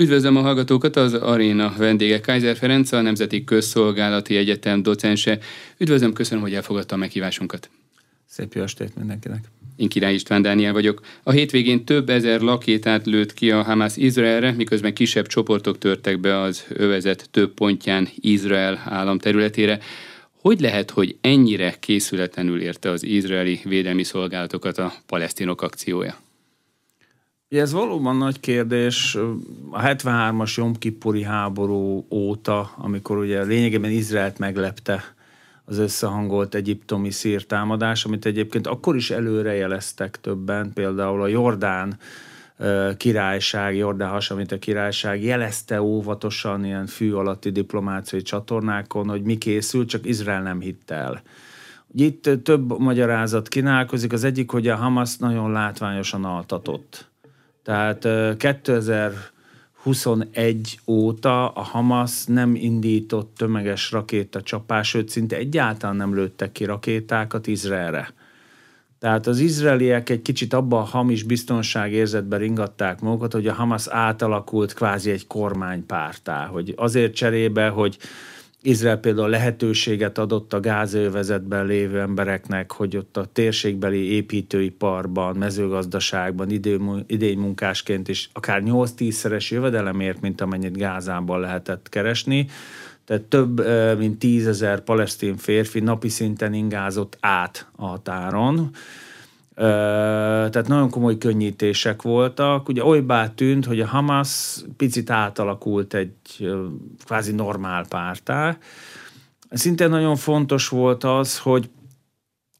Üdvözlöm a hallgatókat, az Aréna vendége Kaiser Ferenc, a Nemzeti Közszolgálati Egyetem docense. Üdvözlöm, köszönöm, hogy elfogadta a meghívásunkat. Szép jó estét mindenkinek. Én Király István Dániel vagyok. A hétvégén több ezer lakétát lőtt ki a Hamas Izraelre, miközben kisebb csoportok törtek be az övezet több pontján Izrael állam területére. Hogy lehet, hogy ennyire készületlenül érte az izraeli védelmi szolgálatokat a palesztinok akciója? Ez valóban nagy kérdés. A 73-as Jom háború óta, amikor ugye lényegében Izraelt meglepte az összehangolt egyiptomi szírtámadás, amit egyébként akkor is előrejeleztek többen, például a Jordán királyság, Jordán a királyság jelezte óvatosan ilyen fű alatti diplomáciai csatornákon, hogy mi készül, csak Izrael nem hitte el. Itt több magyarázat kínálkozik. Az egyik, hogy a Hamas nagyon látványosan altatott. Tehát 2000 21 óta a Hamas nem indított tömeges rakétacsapás, sőt szinte egyáltalán nem lőttek ki rakétákat Izraelre. Tehát az izraeliek egy kicsit abban a hamis biztonságérzetben ringatták magukat, hogy a Hamas átalakult kvázi egy kormánypártá, hogy azért cserébe, hogy Izrael például lehetőséget adott a gázövezetben lévő embereknek, hogy ott a térségbeli építőiparban, mezőgazdaságban idény munkásként is akár 8-10-szeres jövedelemért, mint amennyit Gázában lehetett keresni. Tehát több mint tízezer palesztin férfi napi szinten ingázott át a határon tehát nagyon komoly könnyítések voltak. Ugye olybá tűnt, hogy a Hamas picit átalakult egy kvázi normál pártá. Szintén nagyon fontos volt az, hogy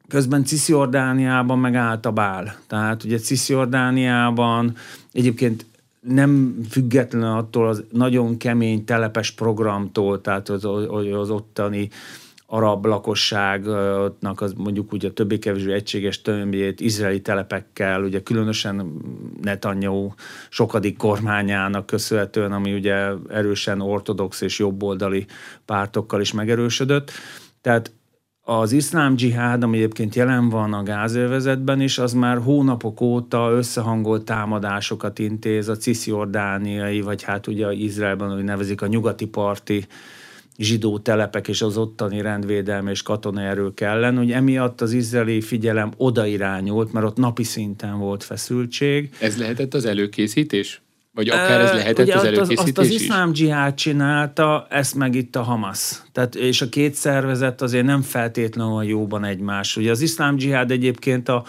közben Cisziordániában megállt a bál. Tehát ugye Cisziordániában egyébként nem független attól az nagyon kemény telepes programtól, tehát az, az ottani arab lakosságnak az mondjuk úgy a többé-kevésbé egységes tömbjét izraeli telepekkel, ugye különösen Netanyahu sokadik kormányának köszönhetően, ami ugye erősen ortodox és jobboldali pártokkal is megerősödött. Tehát az iszlám dzsihád, ami egyébként jelen van a gázövezetben is, az már hónapok óta összehangolt támadásokat intéz a cisziordániai, vagy hát ugye Izraelben, hogy nevezik a nyugati parti zsidó telepek és az ottani rendvédelmi és katonai erők ellen, hogy emiatt az izraeli figyelem oda irányult, mert ott napi szinten volt feszültség. Ez lehetett az előkészítés? Vagy akár ez lehetett Ugye az előkészítés azt az iszlám dzsihád csinálta, ezt meg itt a Hamas. Tehát, és a két szervezet azért nem feltétlenül a jóban egymás. Ugye az iszlám dzsihád egyébként a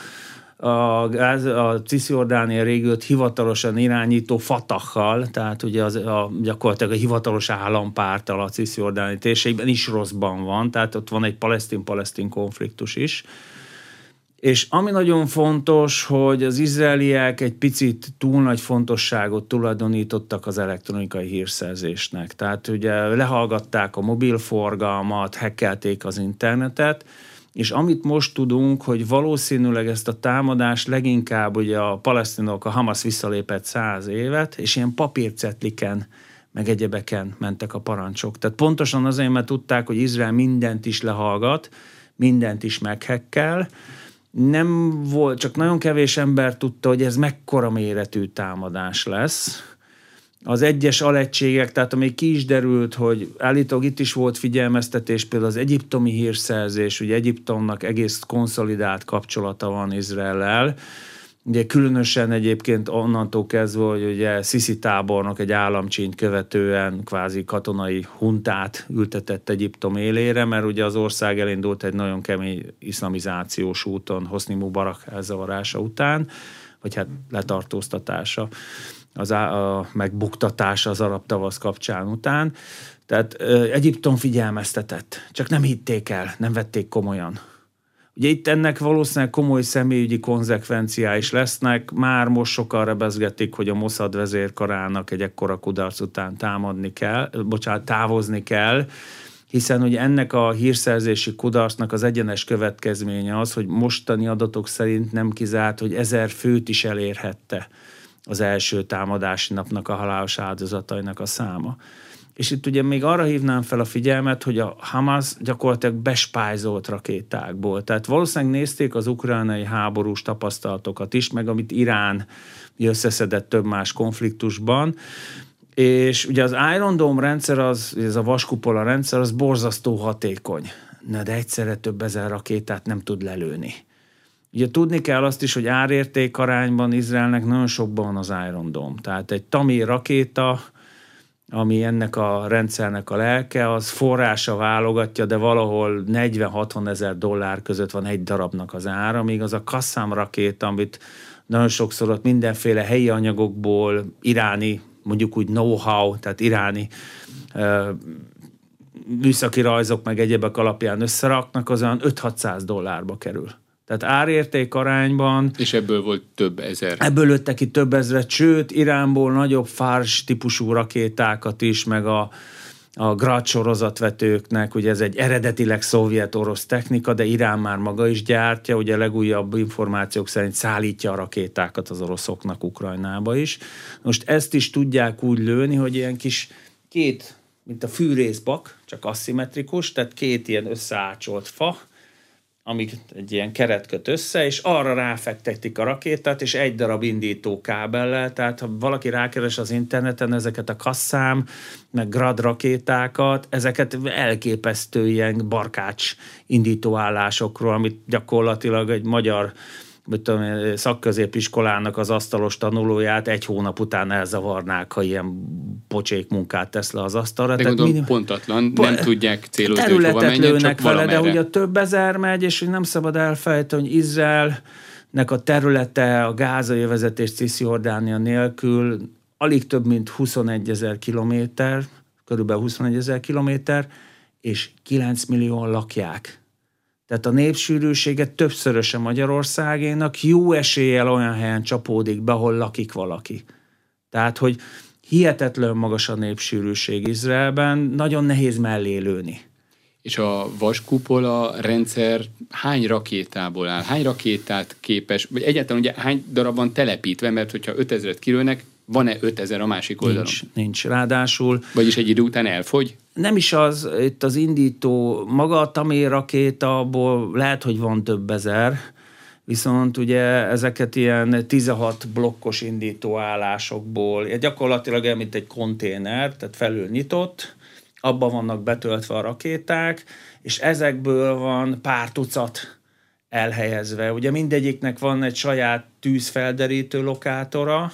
a, a Cisziordánia régiót hivatalosan irányító Fatakkal, tehát ugye az, a, gyakorlatilag a hivatalos állampártal a Cisziordáni térségben is rosszban van, tehát ott van egy palesztin-palesztin konfliktus is. És ami nagyon fontos, hogy az izraeliek egy picit túl nagy fontosságot tulajdonítottak az elektronikai hírszerzésnek. Tehát ugye lehallgatták a mobilforgalmat, hekkelték az internetet, és amit most tudunk, hogy valószínűleg ezt a támadást leginkább ugye a palesztinok, a Hamas visszalépett száz évet, és ilyen papírcetliken, meg egyebeken mentek a parancsok. Tehát pontosan azért, mert tudták, hogy Izrael mindent is lehallgat, mindent is meghekkel, nem volt, csak nagyon kevés ember tudta, hogy ez mekkora méretű támadás lesz, az egyes alegységek, tehát amíg ki is derült, hogy állítólag itt is volt figyelmeztetés, például az egyiptomi hírszerzés, ugye Egyiptomnak egész konszolidált kapcsolata van Izraellel, Ugye különösen egyébként onnantól kezdve, hogy ugye Sisi tábornok egy államcsínyt követően kvázi katonai huntát ültetett Egyiptom élére, mert ugye az ország elindult egy nagyon kemény iszlamizációs úton Hosni Mubarak elzavarása után, vagy hát letartóztatása az a, a megbuktatása az arab tavasz kapcsán után. Tehát Egyiptom figyelmeztetett, csak nem hitték el, nem vették komolyan. Ugye itt ennek valószínűleg komoly személyügyi konzekvenciái is lesznek. Már most sokan rebezgetik, hogy a Mossad vezérkarának egy ekkora kudarc után támadni kell, bocsánat, távozni kell, hiszen ugye ennek a hírszerzési kudarcnak az egyenes következménye az, hogy mostani adatok szerint nem kizárt, hogy ezer főt is elérhette az első támadási napnak a halálos áldozatainak a száma. És itt ugye még arra hívnám fel a figyelmet, hogy a Hamas gyakorlatilag bespájzolt rakétákból. Tehát valószínűleg nézték az ukrajnai háborús tapasztalatokat is, meg amit Irán összeszedett több más konfliktusban, És ugye az Iron Dome rendszer, az, ez a vaskupola rendszer, az borzasztó hatékony. Na de egyszerre több ezer rakétát nem tud lelőni. Ugye tudni kell azt is, hogy árérték arányban Izraelnek nagyon sokban van az Iron Dome. Tehát egy Tami rakéta, ami ennek a rendszernek a lelke, az forrása válogatja, de valahol 40-60 ezer dollár között van egy darabnak az ára, míg az a Kassam rakéta, amit nagyon sokszor ott mindenféle helyi anyagokból, iráni, mondjuk úgy know-how, tehát iráni műszaki rajzok meg egyebek alapján összeraknak, az olyan 5-600 dollárba kerül. Tehát árérték arányban. És ebből volt több ezer. Ebből lőttek ki több ezret, sőt, Iránból nagyobb fárs típusú rakétákat is, meg a, a Grad sorozatvetőknek, ugye ez egy eredetileg szovjet-orosz technika, de Irán már maga is gyártja, ugye a legújabb információk szerint szállítja a rakétákat az oroszoknak Ukrajnába is. Most ezt is tudják úgy lőni, hogy ilyen kis két, mint a fűrészbak, csak aszimmetrikus, tehát két ilyen összeácsolt fa, amik egy ilyen keret köt össze, és arra ráfektetik a rakétát, és egy darab indító kábellel, tehát ha valaki rákeres az interneten ezeket a kasszám, meg grad rakétákat, ezeket elképesztő ilyen barkács indítóállásokról, amit gyakorlatilag egy magyar mit tudom, szakközépiskolának az asztalos tanulóját egy hónap után elzavarnák, ha ilyen pocsék munkát tesz le az asztalra. De gondolom minim... pontatlan, po- nem tudják célozni, hogy hova menjen, lőnek vele, de ugye több ezer megy, és hogy nem szabad elfelejteni, hogy Izrael nek a területe a gázai vezetés Cisziordánia nélkül alig több mint 21 ezer kilométer, körülbelül 21 ezer kilométer, és 9 millióan lakják. Tehát a népsűrűsége többszöröse Magyarországénak jó eséllyel olyan helyen csapódik be, ahol lakik valaki. Tehát, hogy hihetetlen magas a népsűrűség Izraelben, nagyon nehéz mellé lőni. És a vaskupola rendszer hány rakétából áll? Hány rakétát képes, vagy egyáltalán ugye hány darabban telepítve, mert hogyha 5000-et kilőnek, van-e 5000 a másik oldalon? Nincs, nincs. Ráadásul... Vagyis egy idő után elfogy? Nem is az, itt az indító, maga a Tamé rakétából lehet, hogy van több ezer, viszont ugye ezeket ilyen 16 blokkos indítóállásokból, gyakorlatilag mint egy konténer, tehát felül nyitott, abban vannak betöltve a rakéták, és ezekből van pár tucat elhelyezve. Ugye mindegyiknek van egy saját tűzfelderítő lokátora,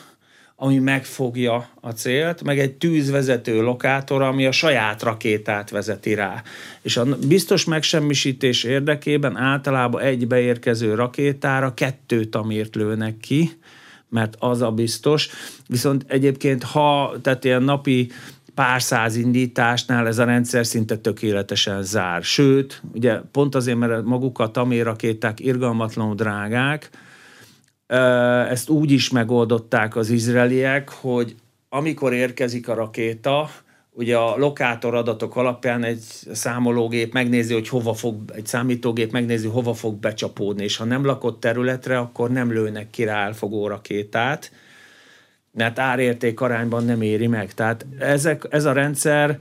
ami megfogja a célt, meg egy tűzvezető lokátor, ami a saját rakétát vezeti rá. És a biztos megsemmisítés érdekében általában egy beérkező rakétára kettő tamért lőnek ki, mert az a biztos. Viszont egyébként, ha, tehát ilyen napi pár száz indításnál ez a rendszer szinte tökéletesen zár. Sőt, ugye pont azért, mert maguk a tamér rakéták irgalmatlanul drágák, ezt úgy is megoldották az izraeliek, hogy amikor érkezik a rakéta, ugye a lokátor adatok alapján egy számológép megnézi, hogy hova fog, egy számítógép megnézi, hova fog becsapódni, és ha nem lakott területre, akkor nem lőnek ki rá elfogó rakétát, mert árérték arányban nem éri meg. Tehát ezek, ez a rendszer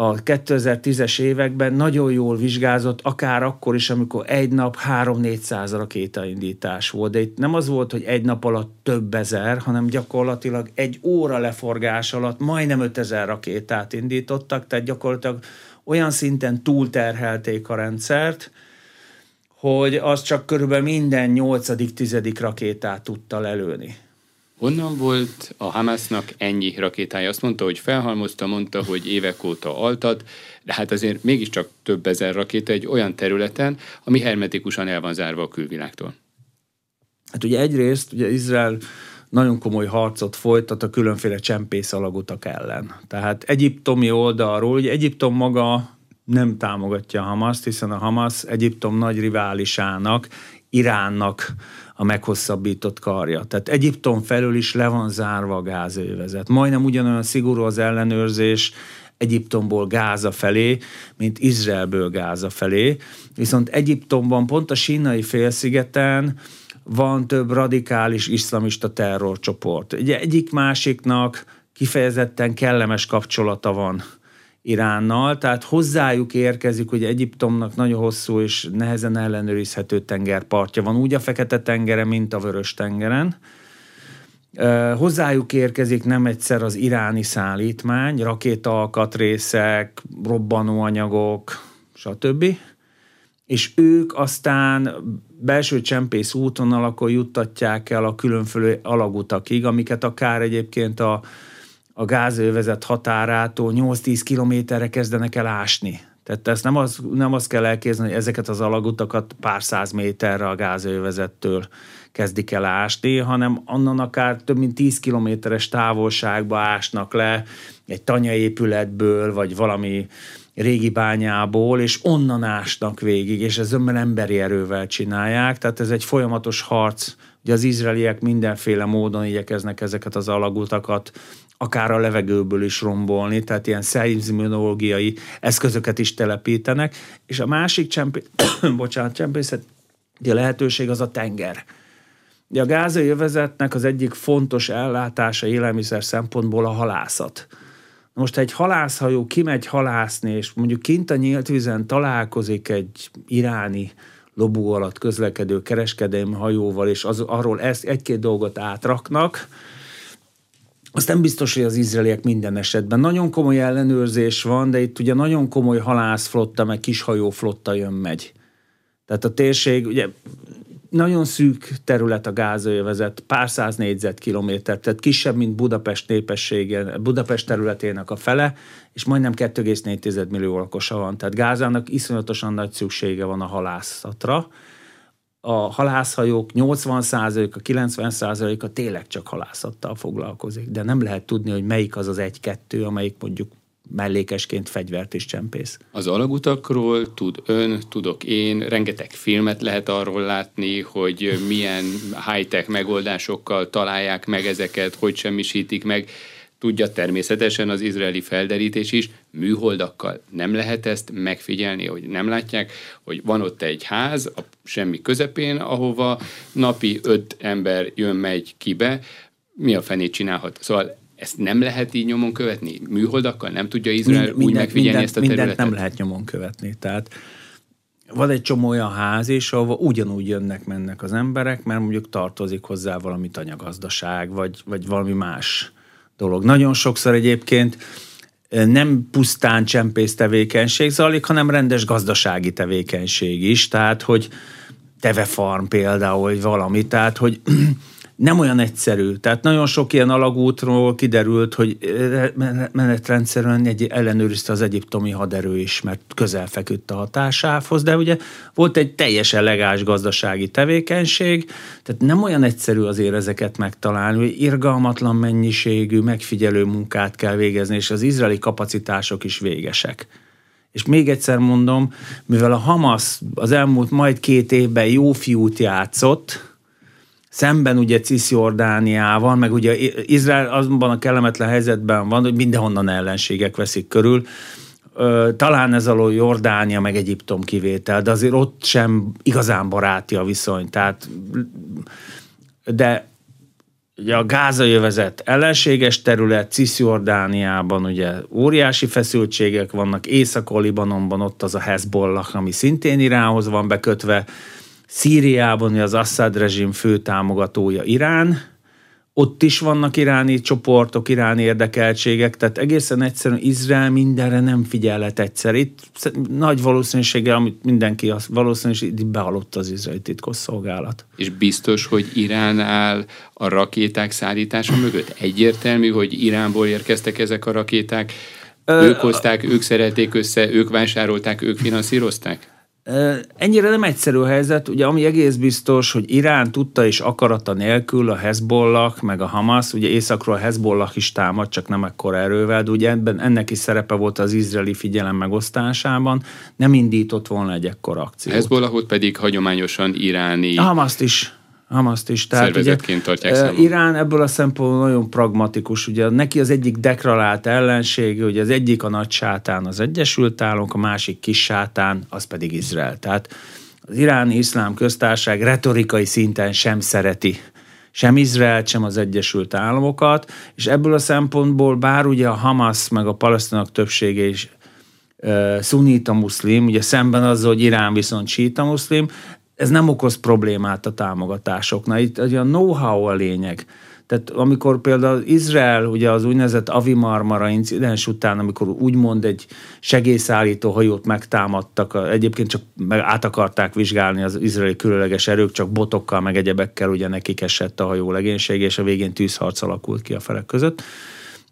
a 2010-es években nagyon jól vizsgázott, akár akkor is, amikor egy nap 3-400 rakétaindítás volt. De itt nem az volt, hogy egy nap alatt több ezer, hanem gyakorlatilag egy óra leforgás alatt majdnem 5000 rakétát indítottak, tehát gyakorlatilag olyan szinten túlterhelték a rendszert, hogy az csak körülbelül minden nyolcadik, tizedik rakétát tudta lelőni. Honnan volt a Hamasnak ennyi rakétája? Azt mondta, hogy felhalmozta, mondta, hogy évek óta altat, de hát azért mégiscsak több ezer rakéta egy olyan területen, ami hermetikusan el van zárva a külvilágtól. Hát ugye egyrészt ugye Izrael nagyon komoly harcot folytat a különféle csempész alagutak ellen. Tehát egyiptomi oldalról, ugye Egyiptom maga nem támogatja a Hamaszt, hiszen a Hamas Egyiptom nagy riválisának, Iránnak a meghosszabbított karja. Tehát Egyiptom felül is le van zárva a gázövezet. Majdnem ugyanolyan szigorú az ellenőrzés Egyiptomból Gáza felé, mint Izraelből Gáza felé. Viszont Egyiptomban pont a sínai félszigeten van több radikális iszlamista terrorcsoport. Ugye egyik másiknak kifejezetten kellemes kapcsolata van Iránnal, tehát hozzájuk érkezik, hogy Egyiptomnak nagyon hosszú és nehezen ellenőrizhető tengerpartja van, úgy a Fekete-tengeren, mint a Vörös-tengeren. Hozzájuk érkezik nem egyszer az iráni szállítmány, rakétalkatrészek, robbanóanyagok, stb. És ők aztán belső csempész útvonalakon juttatják el a különféle alagutakig, amiket akár egyébként a, a gázövezet határától 8-10 kilométerre kezdenek el ásni. Tehát ezt nem az, nem az kell elképzelni, hogy ezeket az alagutakat pár száz méterre a gázövezettől kezdik el ásni, hanem onnan akár több mint 10 kilométeres távolságba ásnak le egy tanyaépületből, vagy valami régi bányából, és onnan ásnak végig, és ez önben emberi erővel csinálják, tehát ez egy folyamatos harc, ugye az izraeliek mindenféle módon igyekeznek ezeket az alagutakat akár a levegőből is rombolni, tehát ilyen szeizmológiai eszközöket is telepítenek, és a másik csempé... bocsánat, a lehetőség az a tenger. Ugye a gázai jövezetnek az egyik fontos ellátása élelmiszer szempontból a halászat. Most egy halászhajó kimegy halászni, és mondjuk kint a nyílt vízen találkozik egy iráni lobú alatt közlekedő kereskedelmi hajóval, és az, arról ezt egy-két dolgot átraknak, az nem biztos, hogy az izraeliek minden esetben. Nagyon komoly ellenőrzés van, de itt ugye nagyon komoly halászflotta, meg kishajóflotta jön-megy. Tehát a térség, ugye nagyon szűk terület a gázövezet, pár száz négyzetkilométer, tehát kisebb, mint Budapest népessége, Budapest területének a fele, és majdnem 2,4 millió lakosa van. Tehát Gázának iszonyatosan nagy szüksége van a halászatra. A halászhajók 80%-a, 90%-a tényleg csak halászattal foglalkozik, de nem lehet tudni, hogy melyik az az egy-kettő, amelyik mondjuk mellékesként fegyvert is csempész. Az alagutakról tud ön, tudok én, rengeteg filmet lehet arról látni, hogy milyen high-tech megoldásokkal találják meg ezeket, hogy semmisítik meg. Tudja természetesen az izraeli felderítés is, műholdakkal nem lehet ezt megfigyelni, hogy nem látják, hogy van ott egy ház a semmi közepén, ahova napi öt ember jön-megy kibe, mi a fenét csinálhat? Szóval ezt nem lehet így nyomon követni? Műholdakkal nem tudja Izrael Mind, úgy mindent, megfigyelni mindent, ezt a területet? Mindent nem lehet nyomon követni. Tehát van egy csomó olyan ház is, ahol ugyanúgy jönnek-mennek az emberek, mert mondjuk tartozik hozzá valami tanyagazdaság, vagy, vagy valami más dolog. Nagyon sokszor egyébként eh, nem pusztán csempész tevékenység zajlik, hanem rendes gazdasági tevékenység is, tehát hogy tevefarm például, vagy valami, tehát hogy nem olyan egyszerű. Tehát nagyon sok ilyen alagútról kiderült, hogy menetrendszerűen egy ellenőrizte az egyiptomi haderő is, mert közel feküdt a hatásához, de ugye volt egy teljesen legális gazdasági tevékenység, tehát nem olyan egyszerű azért ezeket megtalálni, hogy irgalmatlan mennyiségű megfigyelő munkát kell végezni, és az izraeli kapacitások is végesek. És még egyszer mondom, mivel a Hamas az elmúlt majd két évben jó fiút játszott, Szemben ugye Cisjordániával, meg ugye Izrael azonban a kellemetlen helyzetben van, hogy mindenhonnan ellenségek veszik körül. Talán ez alól Jordánia, meg Egyiptom kivétel, de azért ott sem igazán baráti a viszony. Tehát, de ugye a gázai övezet ellenséges terület, Cisjordániában ugye óriási feszültségek vannak, Észak-Libanonban ott az a Hezbollah, ami szintén Iránhoz van bekötve, Szíriában az Assad rezsim fő támogatója Irán, ott is vannak iráni csoportok, iráni érdekeltségek, tehát egészen egyszerűen Izrael mindenre nem figyelhet egyszer. Itt nagy valószínűséggel, amit mindenki az valószínűség, itt behalott az izraeli titkosszolgálat. És biztos, hogy Irán áll a rakéták szállítása mögött? Egyértelmű, hogy Iránból érkeztek ezek a rakéták? Ők hozták, ők szerették össze, ők vásárolták, ők finanszírozták? Ennyire nem egyszerű helyzet, ugye ami egész biztos, hogy Irán tudta és akarata nélkül a Hezbollah, meg a Hamas, ugye északról a Hezbollah is támad, csak nem ekkora erővel, de ugye ebben ennek is szerepe volt az izraeli figyelem megosztásában, nem indított volna egy ekkora akciót. Hezbollahot pedig hagyományosan iráni. A Hamaszt is. Hamaszt is. Tehát ugye, tartják számon. Irán ebből a szempontból nagyon pragmatikus. Ugye neki az egyik dekralált ellenség, ugye az egyik a nagy sátán az Egyesült Államok, a másik kis sátán, az pedig Izrael. Tehát az iráni iszlám köztársaság retorikai szinten sem szereti sem Izrael, sem az Egyesült Államokat, és ebből a szempontból, bár ugye a Hamas meg a palesztinok többsége is uh, szunita muszlim, ugye szemben azzal, hogy Irán viszont síta muszlim, ez nem okoz problémát a támogatásoknál. Itt a know-how a lényeg. Tehát amikor például Izrael, ugye az úgynevezett Avi Marmara incidens után, amikor úgymond egy segélyszállító hajót megtámadtak, egyébként csak meg át akarták vizsgálni az izraeli különleges erők, csak botokkal, meg egyebekkel ugye nekik esett a hajó legénység, és a végén tűzharc alakult ki a felek között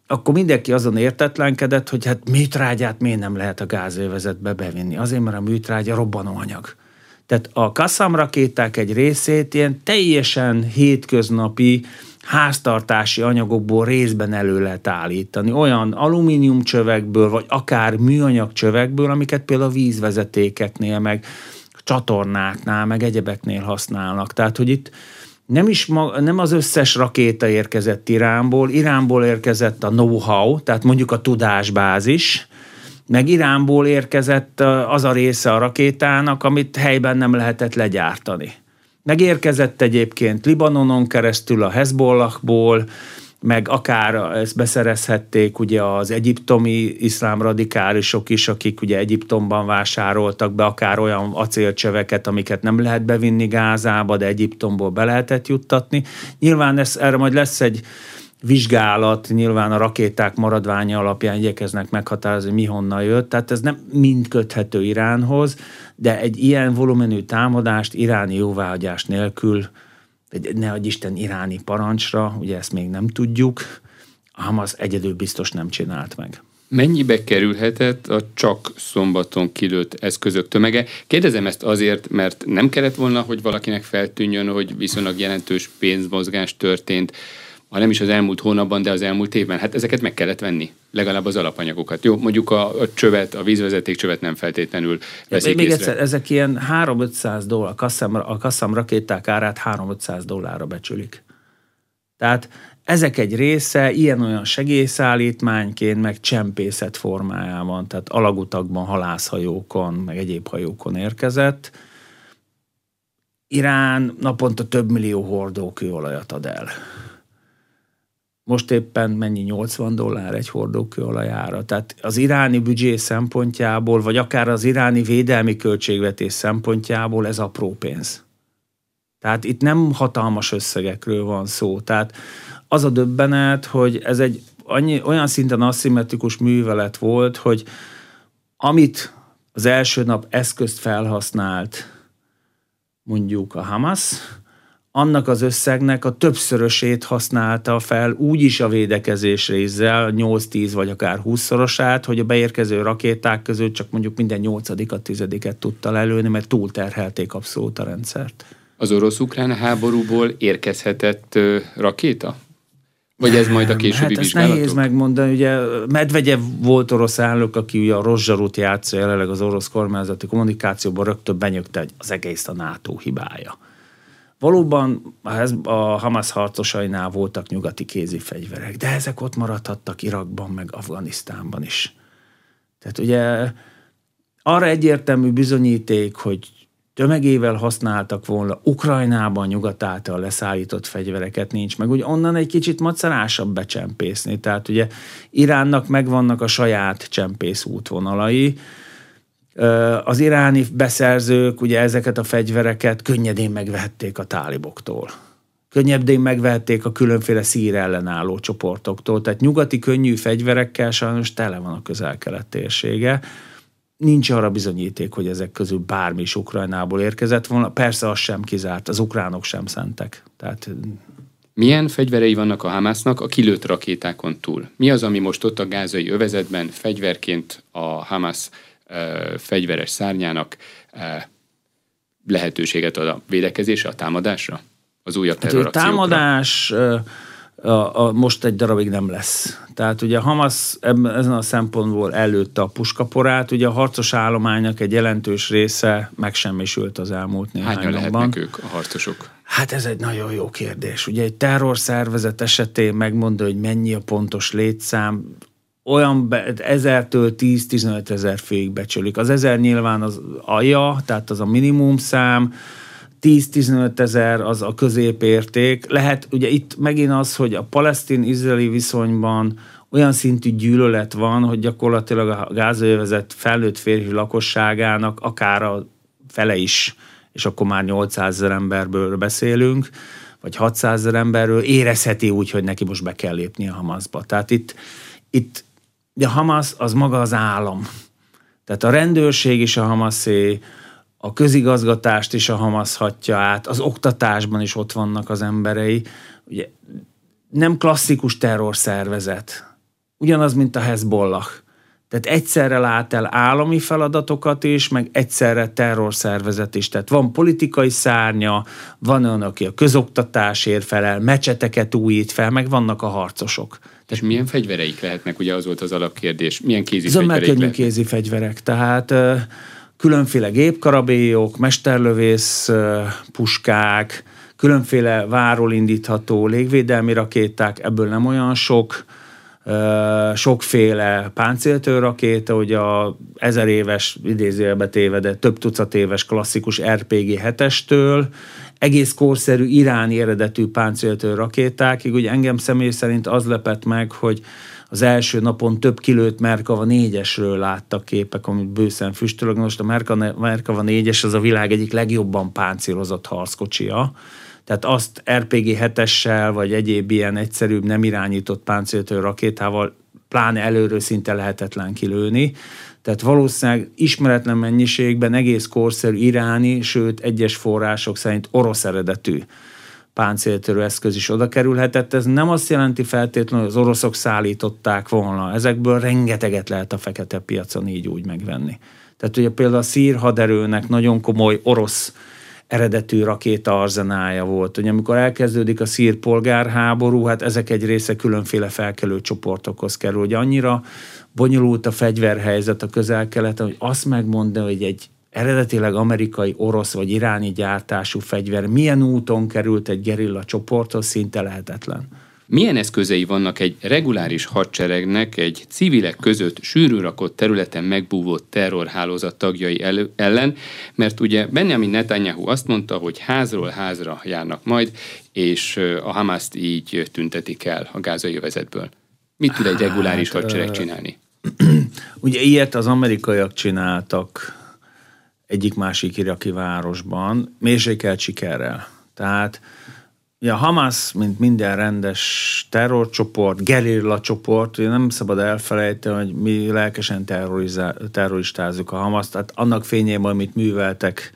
akkor mindenki azon értetlenkedett, hogy hát műtrágyát miért nem lehet a gázövezetbe bevinni. Azért, mert a műtrágya robbanóanyag. Tehát a Kassam rakéták egy részét ilyen teljesen hétköznapi háztartási anyagokból részben elő lehet állítani. Olyan alumínium csövekből, vagy akár műanyag csövekből, amiket például a vízvezetékeknél, meg csatornáknál, meg egyebeknél használnak. Tehát, hogy itt nem, is ma, nem az összes rakéta érkezett Iránból, Iránból érkezett a know-how, tehát mondjuk a tudásbázis, meg Iránból érkezett az a része a rakétának, amit helyben nem lehetett legyártani. Megérkezett egyébként Libanonon keresztül, a Hezbollahból, meg akár ezt beszerezhették ugye az egyiptomi iszlám radikálisok is, akik ugye Egyiptomban vásároltak be akár olyan acélcsöveket, amiket nem lehet bevinni Gázába, de Egyiptomból be lehetett juttatni. Nyilván ez, erre majd lesz egy vizsgálat, nyilván a rakéták maradványa alapján igyekeznek meghatározni, mi honnan jött, tehát ez nem mind köthető Iránhoz, de egy ilyen volumenű támadást iráni jóváhagyás nélkül ne adj Isten iráni parancsra, ugye ezt még nem tudjuk, a Hamas egyedül biztos nem csinált meg. Mennyibe kerülhetett a csak szombaton kilőtt eszközök tömege? Kérdezem ezt azért, mert nem kellett volna, hogy valakinek feltűnjön, hogy viszonylag jelentős pénzmozgás történt ha nem is az elmúlt hónapban, de az elmúlt évben. Hát ezeket meg kellett venni, legalább az alapanyagokat. Jó, mondjuk a, a csövet, a vízvezeték csövet nem feltétlenül veszik Még észre. egyszer, ezek ilyen 3-500 dollár, a kasszam, a kasszam rakéták árát 3-500 dollárra becsülik. Tehát ezek egy része ilyen-olyan segélyszállítmányként, meg csempészet formájában, tehát alagutakban, halászhajókon, meg egyéb hajókon érkezett. Irán naponta több millió hordó kőolajat ad el. Most éppen mennyi 80 dollár egy hordókőolajára. Tehát az iráni büdzsé szempontjából, vagy akár az iráni védelmi költségvetés szempontjából ez apró pénz. Tehát itt nem hatalmas összegekről van szó. Tehát az a döbbenet, hogy ez egy annyi, olyan szinten aszimmetrikus művelet volt, hogy amit az első nap eszközt felhasznált mondjuk a Hamas, annak az összegnek a többszörösét használta fel úgy is a védekezés részzel, 8-10 vagy akár 20-szorosát, hogy a beérkező rakéták között csak mondjuk minden nyolcadikat, tizediket tudta lelőni, mert túlterhelték abszolút a rendszert. Az orosz-ukrán háborúból érkezhetett rakéta? Vagy ez majd a későbbi hát vizsgálatok? nehéz megmondani. Ugye Medvegyev volt orosz elnök, aki ugye a Rozsarút játsza jelenleg az orosz kormányzati kommunikációban rögtön benyögte, hogy az egész a NATO hibája. Valóban a Hamas harcosainál voltak nyugati kézi fegyverek, de ezek ott maradhattak Irakban, meg Afganisztánban is. Tehát ugye arra egyértelmű bizonyíték, hogy tömegével használtak volna Ukrajnában nyugat által leszállított fegyvereket nincs, meg ugye onnan egy kicsit macerásabb becsempészni. Tehát ugye Iránnak megvannak a saját csempész útvonalai, az iráni beszerzők ugye ezeket a fegyvereket könnyedén megvehették a táliboktól. Könnyedén megvehették a különféle szír ellenálló csoportoktól. Tehát nyugati könnyű fegyverekkel sajnos tele van a közel-kelet térsége. Nincs arra bizonyíték, hogy ezek közül bármi is Ukrajnából érkezett volna. Persze az sem kizárt, az ukránok sem szentek. Tehát milyen fegyverei vannak a Hamásznak a kilőtt rakétákon túl? Mi az, ami most ott a gázai övezetben fegyverként a Hamász fegyveres szárnyának lehetőséget ad a védekezésre, a támadásra? Az újabb hát, A támadás a, a, most egy darabig nem lesz. Tehát ugye Hamas ebben, ezen a szempontból előtte a puskaporát, ugye a harcos állománynak egy jelentős része megsemmisült az elmúlt néhány Hányan lehetnek ők a harcosok? Hát ez egy nagyon jó kérdés. Ugye egy terrorszervezet esetén megmondja, hogy mennyi a pontos létszám, olyan be, ezertől 10-15 ezer főig becsülik. Az ezer nyilván az alja, tehát az a minimum szám, 10-15 ezer az a középérték. Lehet, ugye itt megint az, hogy a palesztin-izraeli viszonyban olyan szintű gyűlölet van, hogy gyakorlatilag a gázövezet felnőtt férfi lakosságának akár a fele is, és akkor már 800 ezer emberből beszélünk, vagy 600 ezer emberről érezheti úgy, hogy neki most be kell lépni a Hamasba. Tehát itt, itt a Hamas az maga az állam. Tehát a rendőrség is a Hamaszé, a közigazgatást is a Hamas hatja át, az oktatásban is ott vannak az emberei. Ugye nem klasszikus terrorszervezet. Ugyanaz, mint a Hezbollah. Tehát egyszerre lát el állami feladatokat is, meg egyszerre terrorszervezet is. Tehát van politikai szárnya, van olyan, aki a közoktatásért felel, mecseteket újít fel, meg vannak a harcosok. És milyen fegyvereik lehetnek? Ugye az volt az alapkérdés. Milyen kézi fegyvereik lehetnek? kézi fegyverek. Tehát különféle gépkarabélyok, mesterlövész puskák, különféle váról indítható légvédelmi rakéták, ebből nem olyan sok, sokféle páncéltő rakéta, ugye a ezer éves, idézőjelbe tévede, több tucat éves klasszikus RPG 7-estől, egész korszerű iráni eredetű páncéltő rakétákig. Ugye engem személy szerint az lepett meg, hogy az első napon több kilőtt Merkava 4-esről láttak képek, amit bőszen füstölög. Most a Merkava 4-es az a világ egyik legjobban páncélozott harckocsia. Tehát azt RPG 7-essel, vagy egyéb ilyen egyszerűbb, nem irányított páncéltő rakétával pláne előről szinte lehetetlen kilőni. Tehát valószínűleg ismeretlen mennyiségben egész korszerű iráni, sőt egyes források szerint orosz eredetű páncéltörő eszköz is oda kerülhetett. Ez nem azt jelenti feltétlenül, hogy az oroszok szállították volna. Ezekből rengeteget lehet a fekete piacon így úgy megvenni. Tehát ugye például a szír haderőnek nagyon komoly orosz eredetű rakéta arzenája volt. Ugye amikor elkezdődik a szír polgárháború, hát ezek egy része különféle felkelő csoportokhoz kerül. Ugye annyira bonyolult a fegyverhelyzet a közel-keleten, hogy azt megmondani, hogy egy eredetileg amerikai, orosz vagy iráni gyártású fegyver milyen úton került egy gerilla csoporthoz, szinte lehetetlen. Milyen eszközei vannak egy reguláris hadseregnek egy civilek között sűrű rakott területen megbúvott terrorhálózat tagjai elő, ellen, mert ugye Benjamin Netanyahu azt mondta, hogy házról házra járnak majd, és a Hamaszt így tüntetik el a gázai övezetből. Mit tud egy reguláris hát, hadsereg csinálni? Ugye ilyet az amerikaiak csináltak egyik-másik iraki városban, mérsékelt sikerrel. Tehát Ja, a Hamas, mint minden rendes terrorcsoport, gerilla csoport, ugye nem szabad elfelejteni, hogy mi lelkesen terroristázzuk a Hamas, tehát annak fényében, amit műveltek,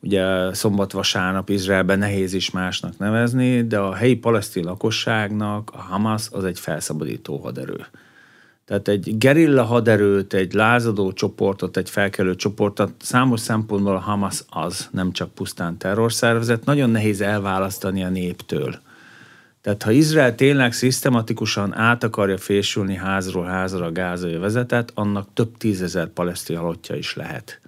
ugye szombat-vasárnap Izraelben nehéz is másnak nevezni, de a helyi palesztin lakosságnak a Hamas az egy felszabadító haderő. Tehát egy gerilla haderőt, egy lázadó csoportot, egy felkelő csoportot, számos szempontból a Hamas az, nem csak pusztán terrorszervezet, nagyon nehéz elválasztani a néptől. Tehát ha Izrael tényleg szisztematikusan át akarja fésülni házról házra a gázai vezetet, annak több tízezer palesztin halottja is lehet.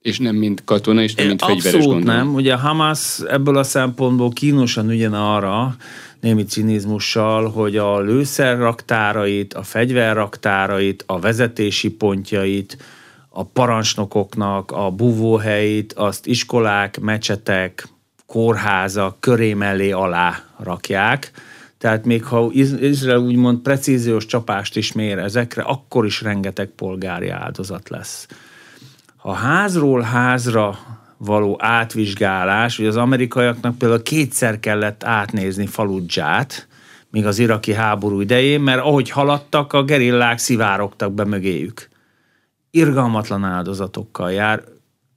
És nem mint katona, és nem mint fegyveres Abszolút nem. Ugye Hamas ebből a szempontból kínosan ügyen arra, némi cinizmussal, hogy a lőszerraktárait, a fegyverraktárait, a vezetési pontjait, a parancsnokoknak a buvóhelyét, azt iskolák, mecsetek, kórházak köré mellé alá rakják. Tehát még ha Izrael úgymond precíziós csapást is mér ezekre, akkor is rengeteg polgári áldozat lesz. Ha házról házra való átvizsgálás, hogy az amerikaiaknak például kétszer kellett átnézni Faludzsát, még az iraki háború idején, mert ahogy haladtak, a gerillák szivárogtak be mögéjük. Irgalmatlan áldozatokkal jár.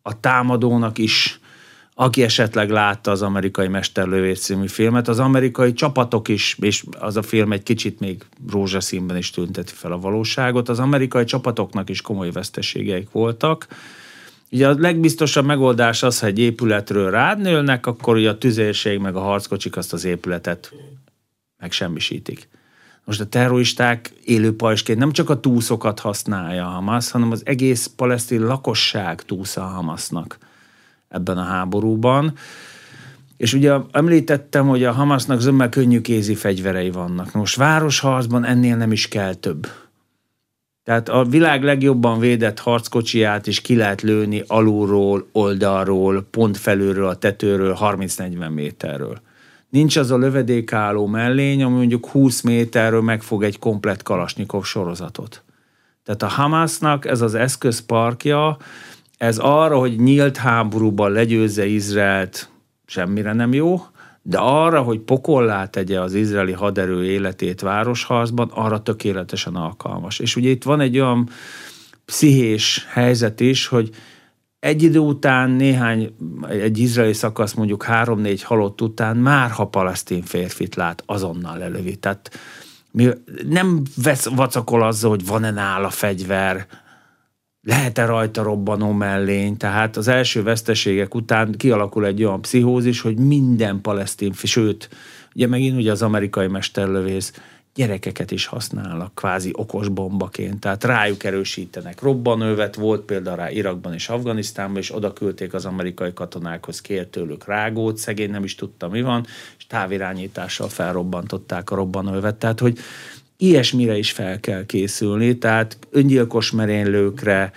A támadónak is, aki esetleg látta az amerikai Mesterlövész című filmet, az amerikai csapatok is, és az a film egy kicsit még rózsaszínben is tünteti fel a valóságot, az amerikai csapatoknak is komoly veszteségeik voltak, Ugye a legbiztosabb megoldás az, ha egy épületről rád nőlnek, akkor ugye a tüzérség meg a harckocsik azt az épületet megsemmisítik. Most a terroristák élő pajsként nem csak a túszokat használja a Hamas, hanem az egész palesztin lakosság túsza a Hamasnak ebben a háborúban. És ugye említettem, hogy a Hamasnak zömmel könnyű kézi fegyverei vannak. Most városharcban ennél nem is kell több tehát a világ legjobban védett harckocsiját is ki lehet lőni alulról, oldalról, pont felülről, a tetőről, 30-40 méterről. Nincs az a lövedékálló mellény, ami mondjuk 20 méterről megfog egy komplet Kalasnyikov sorozatot. Tehát a Hamasnak ez az eszközparkja, ez arra, hogy nyílt háborúban legyőzze Izraelt, semmire nem jó, de arra, hogy pokollá tegye az izraeli haderő életét városharcban, arra tökéletesen alkalmas. És ugye itt van egy olyan pszichés helyzet is, hogy egy idő után néhány, egy izraeli szakasz mondjuk három-négy halott után már ha palesztin férfit lát, azonnal lelövi. Tehát nem vesz, vacakol azzal, hogy van-e nála fegyver, lehet-e rajta robbanó mellény, tehát az első veszteségek után kialakul egy olyan pszichózis, hogy minden palesztin, sőt, ugye megint ugye az amerikai mesterlövész, gyerekeket is használnak kvázi okos bombaként, tehát rájuk erősítenek. Robbanővet volt például rá Irakban és Afganisztánban, és oda küldték az amerikai katonákhoz, kért tőlük rágót, szegény nem is tudta mi van, és távirányítással felrobbantották a robbanővet. Tehát, hogy ilyesmire is fel kell készülni, tehát öngyilkos merénylőkre,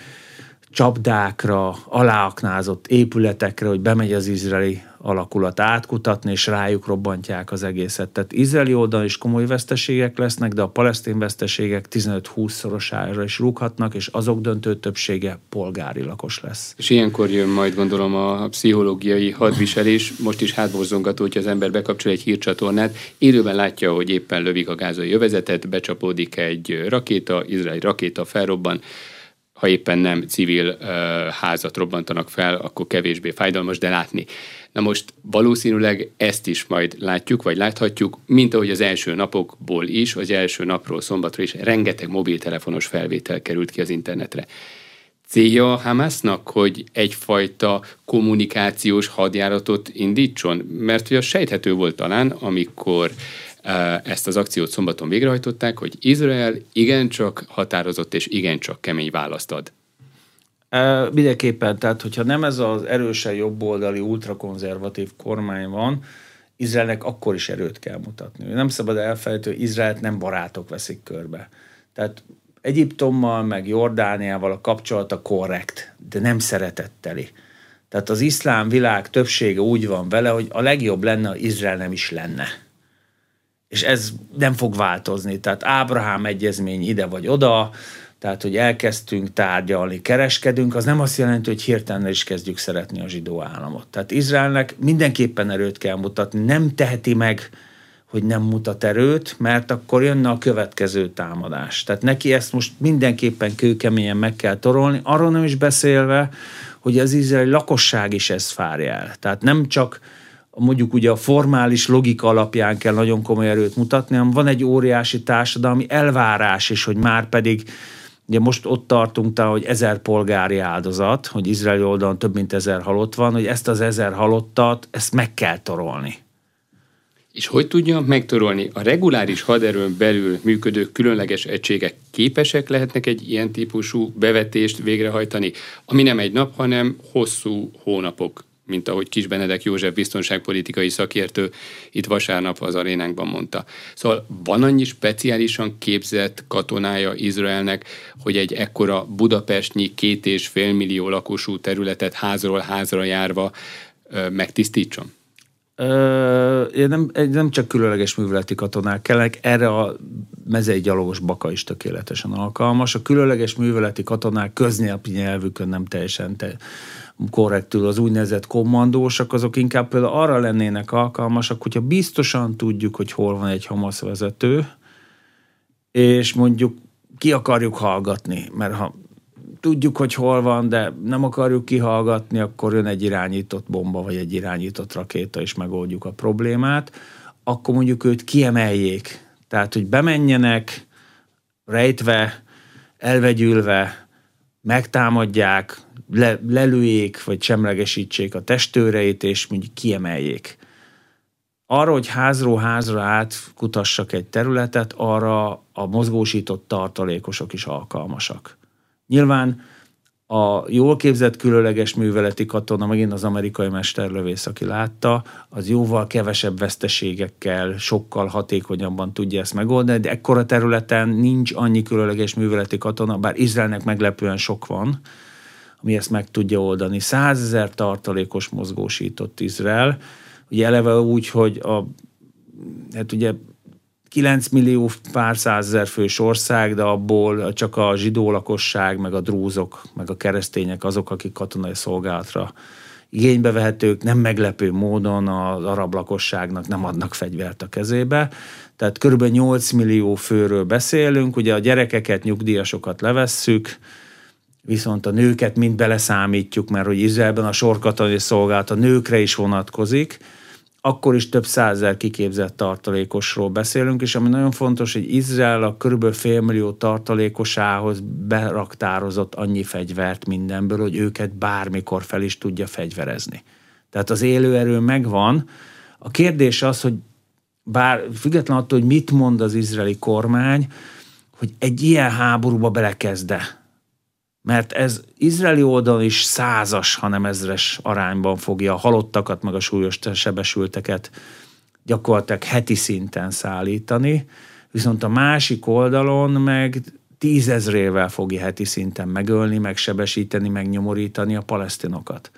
csapdákra, aláaknázott épületekre, hogy bemegy az izraeli alakulat átkutatni, és rájuk robbantják az egészet. Tehát izraeli oldalon is komoly veszteségek lesznek, de a palesztin veszteségek 15-20-szorosára is rúghatnak, és azok döntő többsége polgári lakos lesz. És ilyenkor jön majd gondolom a pszichológiai hadviselés, most is hátborzongató, hogy az ember bekapcsol egy hírcsatornát, élőben látja, hogy éppen lövik a gázai jövezetet, becsapódik egy rakéta, izraeli rakéta felrobban, ha éppen nem civil uh, házat robbantanak fel, akkor kevésbé fájdalmas, de látni. Na most valószínűleg ezt is majd látjuk, vagy láthatjuk, mint ahogy az első napokból is, az első napról szombatra is rengeteg mobiltelefonos felvétel került ki az internetre. Célja a Hamasnak, hogy egyfajta kommunikációs hadjáratot indítson? Mert ugye sejthető volt talán, amikor ezt az akciót szombaton végrehajtották, hogy Izrael igencsak határozott és igencsak kemény választ ad. E, mindenképpen, tehát hogyha nem ez az erősen jobboldali, ultrakonzervatív kormány van, Izraelnek akkor is erőt kell mutatni. Nem szabad elfelejteni, hogy Izraelt nem barátok veszik körbe. Tehát Egyiptommal, meg Jordániával a kapcsolata korrekt, de nem szeretetteli. Tehát az iszlám világ többsége úgy van vele, hogy a legjobb lenne, ha Izrael nem is lenne és ez nem fog változni. Tehát Ábrahám egyezmény ide vagy oda, tehát, hogy elkezdtünk tárgyalni, kereskedünk, az nem azt jelenti, hogy hirtelen is kezdjük szeretni a zsidó államot. Tehát Izraelnek mindenképpen erőt kell mutatni, nem teheti meg, hogy nem mutat erőt, mert akkor jönne a következő támadás. Tehát neki ezt most mindenképpen kőkeményen meg kell torolni, arról nem is beszélve, hogy az izraeli lakosság is ezt várja el. Tehát nem csak mondjuk ugye a formális logika alapján kell nagyon komoly erőt mutatni, hanem van egy óriási társadalmi elvárás is, hogy már pedig Ugye most ott tartunk, tehát, hogy ezer polgári áldozat, hogy izraeli oldalon több mint ezer halott van, hogy ezt az ezer halottat, ezt meg kell torolni. És hogy tudja megtorolni? A reguláris haderőn belül működő különleges egységek képesek lehetnek egy ilyen típusú bevetést végrehajtani, ami nem egy nap, hanem hosszú hónapok mint ahogy Kis Benedek József biztonságpolitikai szakértő itt vasárnap az arénánkban mondta. Szóval van annyi speciálisan képzett katonája Izraelnek, hogy egy ekkora Budapestnyi két és fél millió lakosú területet házról házra járva megtisztítson? Ö, nem, nem csak különleges műveleti katonák kellnek, erre a mezei gyalogos baka is tökéletesen alkalmas. A különleges műveleti katonák köznyelvi nyelvükön nem teljesen te, korrektül az úgynevezett kommandósak, azok inkább például arra lennének alkalmasak, hogyha biztosan tudjuk, hogy hol van egy Hamas vezető, és mondjuk ki akarjuk hallgatni, mert ha tudjuk, hogy hol van, de nem akarjuk kihallgatni, akkor jön egy irányított bomba, vagy egy irányított rakéta, és megoldjuk a problémát, akkor mondjuk őt kiemeljék. Tehát, hogy bemenjenek, rejtve, elvegyülve, megtámadják, le, lelőjék, vagy semlegesítsék a testőreit, és mondjuk kiemeljék. Arra, hogy házról házra átkutassak egy területet, arra a mozgósított tartalékosok is alkalmasak. Nyilván a jól képzett különleges műveleti katona, megint az amerikai mesterlövész, aki látta, az jóval kevesebb veszteségekkel, sokkal hatékonyabban tudja ezt megoldani, de ekkora területen nincs annyi különleges műveleti katona, bár Izraelnek meglepően sok van, ami ezt meg tudja oldani. Százezer tartalékos mozgósított Izrael, ugye eleve úgy, hogy a, hát ugye 9 millió pár százezer fős ország, de abból csak a zsidó lakosság, meg a drúzok, meg a keresztények azok, akik katonai szolgálatra igénybe vehetők, nem meglepő módon az arab lakosságnak nem adnak fegyvert a kezébe. Tehát körülbelül 8 millió főről beszélünk, ugye a gyerekeket, nyugdíjasokat levesszük, viszont a nőket mind beleszámítjuk, mert hogy Izraelben a sorkatonai szolgálat a nőkre is vonatkozik, akkor is több százer kiképzett tartalékosról beszélünk, és ami nagyon fontos, hogy Izrael a körülbelül félmillió tartalékosához beraktározott annyi fegyvert mindenből, hogy őket bármikor fel is tudja fegyverezni. Tehát az élőerő megvan. A kérdés az, hogy bár független attól, hogy mit mond az izraeli kormány, hogy egy ilyen háborúba belekezde mert ez izraeli oldalon is százas, hanem ezres arányban fogja a halottakat, meg a súlyos sebesülteket gyakorlatilag heti szinten szállítani, viszont a másik oldalon meg tízezrével fogja heti szinten megölni, megsebesíteni, megnyomorítani a palesztinokat.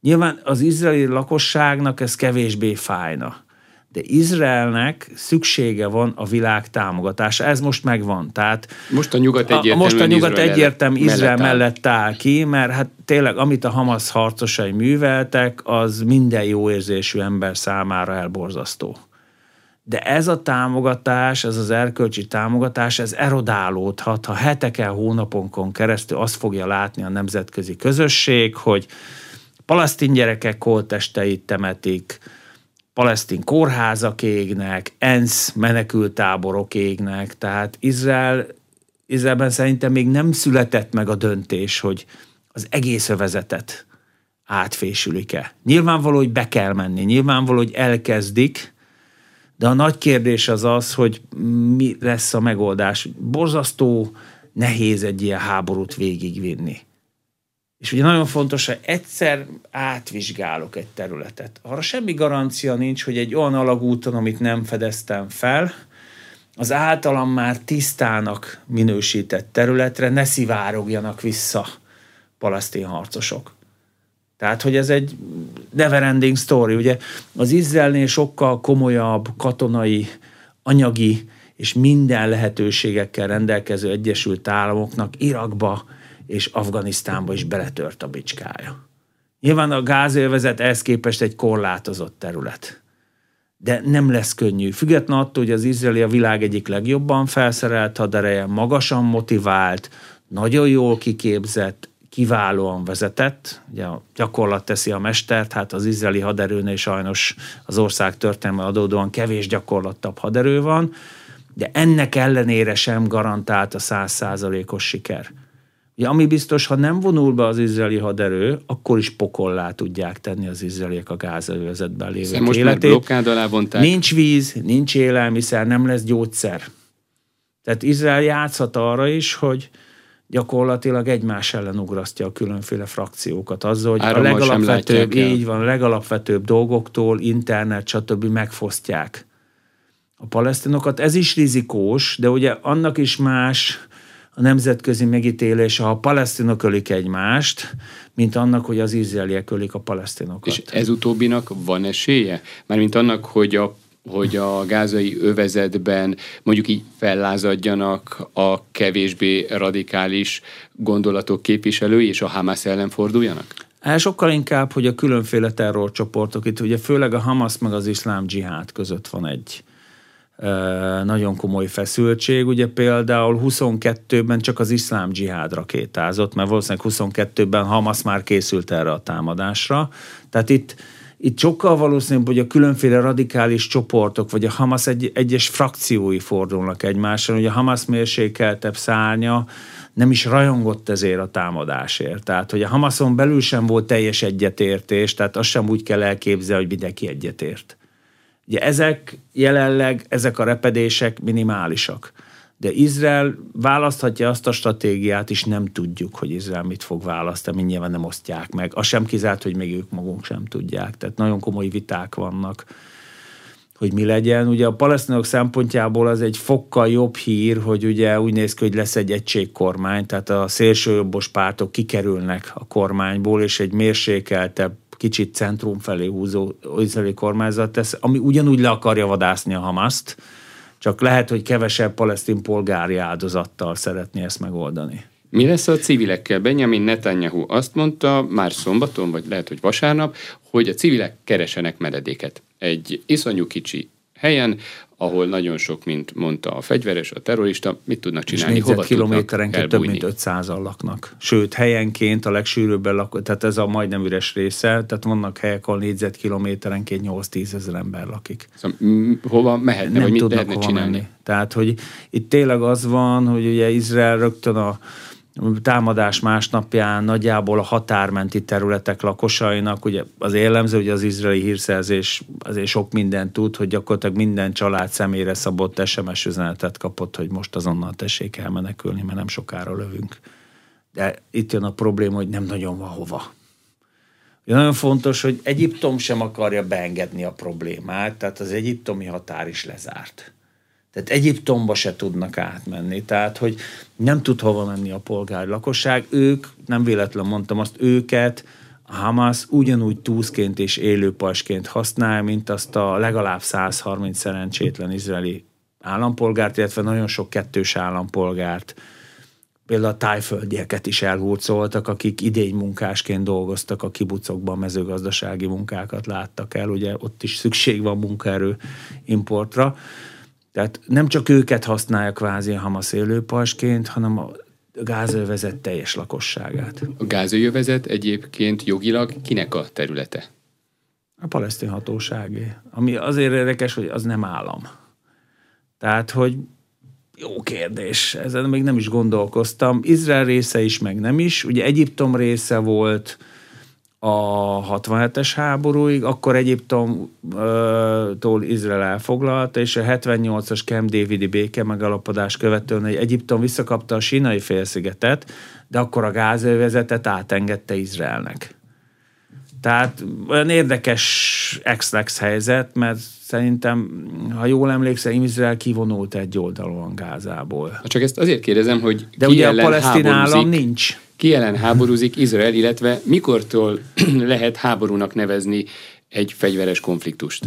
Nyilván az izraeli lakosságnak ez kevésbé fájna de Izraelnek szüksége van a világ támogatása. Ez most megvan. Tehát most a nyugat egyértelműen Most a nyugat Izrael egyértelmű Izrael mellett, mellett áll ki, mert hát tényleg amit a Hamas harcosai műveltek, az minden jó érzésű ember számára elborzasztó. De ez a támogatás, ez az erkölcsi támogatás, ez erodálódhat, ha heteken, hónaponkon keresztül azt fogja látni a nemzetközi közösség, hogy palasztin gyerekek holtesteit temetik, palesztin kórházak égnek, ENSZ menekültáborok égnek, tehát Izrael, Izraelben szerintem még nem született meg a döntés, hogy az egész övezetet átfésülik-e. Nyilvánvaló, hogy be kell menni, nyilvánvaló, hogy elkezdik, de a nagy kérdés az az, hogy mi lesz a megoldás. Borzasztó nehéz egy ilyen háborút végigvinni. És ugye nagyon fontos, hogy egyszer átvizsgálok egy területet. Arra semmi garancia nincs, hogy egy olyan alagúton, amit nem fedeztem fel, az általam már tisztának minősített területre ne szivárogjanak vissza palasztin harcosok. Tehát, hogy ez egy neverending story. Ugye az Izraelnél sokkal komolyabb katonai, anyagi és minden lehetőségekkel rendelkező Egyesült Államoknak Irakba és Afganisztánba is beletört a bicskája. Nyilván a gázélvezet ehhez képest egy korlátozott terület. De nem lesz könnyű. Független attól, hogy az izraeli a világ egyik legjobban felszerelt hadereje, magasan motivált, nagyon jól kiképzett, kiválóan vezetett, ugye a gyakorlat teszi a mestert, hát az izraeli haderőnél sajnos az ország történelme adódóan kevés gyakorlattabb haderő van, de ennek ellenére sem garantált a százszázalékos siker. Ja, ami biztos, ha nem vonul be az izraeli haderő, akkor is pokollá tudják tenni az izraeliek a gázövezetben lévő most életét. Már alá vonták. Nincs víz, nincs élelmiszer, nem lesz gyógyszer. Tehát Izrael játszhat arra is, hogy gyakorlatilag egymás ellen ugrasztja a különféle frakciókat. Azzal, hogy Árammal a legalapvetőbb, így van, a legalapvetőbb dolgoktól, internet, stb. megfosztják a palesztinokat. Ez is rizikós, de ugye annak is más a nemzetközi megítélés, ha a palesztinok ölik egymást, mint annak, hogy az izraeliek ölik a palesztinokat. És ez utóbbinak van esélye? Mármint annak, hogy a hogy a gázai övezetben mondjuk így fellázadjanak a kevésbé radikális gondolatok képviselői, és a Hamas ellen forduljanak? El sokkal inkább, hogy a különféle terrorcsoportok, itt ugye főleg a Hamas meg az iszlám dzsihád között van egy, nagyon komoly feszültség. Ugye például 22-ben csak az iszlám dzsihád rakétázott, mert valószínűleg 22-ben Hamas már készült erre a támadásra. Tehát itt, itt sokkal valószínűbb, hogy a különféle radikális csoportok, vagy a Hamas egy, egyes frakciói fordulnak egymásra, hogy a Hamas mérsékeltebb szárnya nem is rajongott ezért a támadásért. Tehát, hogy a Hamason belül sem volt teljes egyetértés, tehát azt sem úgy kell elképzelni, hogy mindenki egyetért. Ugye ezek jelenleg, ezek a repedések minimálisak. De Izrael választhatja azt a stratégiát is, nem tudjuk, hogy Izrael mit fog választani, nyilván nem osztják meg. Az sem kizárt, hogy még ők magunk sem tudják. Tehát nagyon komoly viták vannak, hogy mi legyen. Ugye a palesztinok szempontjából az egy fokkal jobb hír, hogy ugye úgy néz ki, hogy lesz egy egységkormány, tehát a szélsőjobbos pártok kikerülnek a kormányból, és egy mérsékeltebb kicsit centrum felé húzó izraeli kormányzat tesz, ami ugyanúgy le akarja vadászni a Hamaszt, csak lehet, hogy kevesebb palesztin polgári áldozattal szeretné ezt megoldani. Mi lesz a civilekkel? Benjamin Netanyahu azt mondta már szombaton, vagy lehet, hogy vasárnap, hogy a civilek keresenek menedéket. Egy iszonyú kicsi helyen, ahol nagyon sok, mint mondta a fegyveres, a terrorista, mit tudnak csinálni, és hova kilométerenként több mint 500-an laknak. Sőt, helyenként a legsűrűbben lakó, tehát ez a majdnem üres része, tehát vannak helyek, ahol négyzetkilométerenként 8-10 ezer ember lakik. Szóval, hova mehetne, Nem vagy mit lehetne csinálni? Menni. Tehát, hogy itt tényleg az van, hogy ugye Izrael rögtön a támadás másnapján nagyjából a határmenti területek lakosainak, ugye az jellemző, hogy az izraeli hírszerzés azért sok mindent tud, hogy gyakorlatilag minden család személyre szabott SMS üzenetet kapott, hogy most azonnal tessék elmenekülni, mert nem sokára lövünk. De itt jön a probléma, hogy nem nagyon van hova. Ugye nagyon fontos, hogy Egyiptom sem akarja beengedni a problémát, tehát az egyiptomi határ is lezárt. Tehát Egyiptomba se tudnak átmenni. Tehát, hogy nem tud hova menni a polgári lakosság. Ők, nem véletlen mondtam azt, őket a Hamas ugyanúgy túszként és élőpajsként használ, mint azt a legalább 130 szerencsétlen izraeli állampolgárt, illetve nagyon sok kettős állampolgárt, például a tájföldieket is elhurcoltak, akik idény munkásként dolgoztak a kibucokban, mezőgazdasági munkákat láttak el, ugye ott is szükség van munkaerő importra. Tehát nem csak őket használja kvázi a Hamas élőpajsként, hanem a gázövezet teljes lakosságát. A gázövezet egyébként jogilag kinek a területe? A palesztin hatóságé. Ami azért érdekes, hogy az nem állam. Tehát, hogy jó kérdés, ezen még nem is gondolkoztam. Izrael része is, meg nem is. Ugye Egyiptom része volt, a 67-es háborúig, akkor Egyiptomtól Izrael elfoglalta, és a 78-as Camp Davidi béke megalapodás követően egy Egyiptom visszakapta a sínai félszigetet, de akkor a gázövezetet átengedte Izraelnek. Tehát olyan érdekes ex helyzet, mert szerintem, ha jól emlékszem, Izrael kivonult egy oldalon Gázából. Csak ezt azért kérdezem, hogy De ugye a palesztin állam nincs ki ellen háborúzik Izrael, illetve mikortól lehet háborúnak nevezni egy fegyveres konfliktust?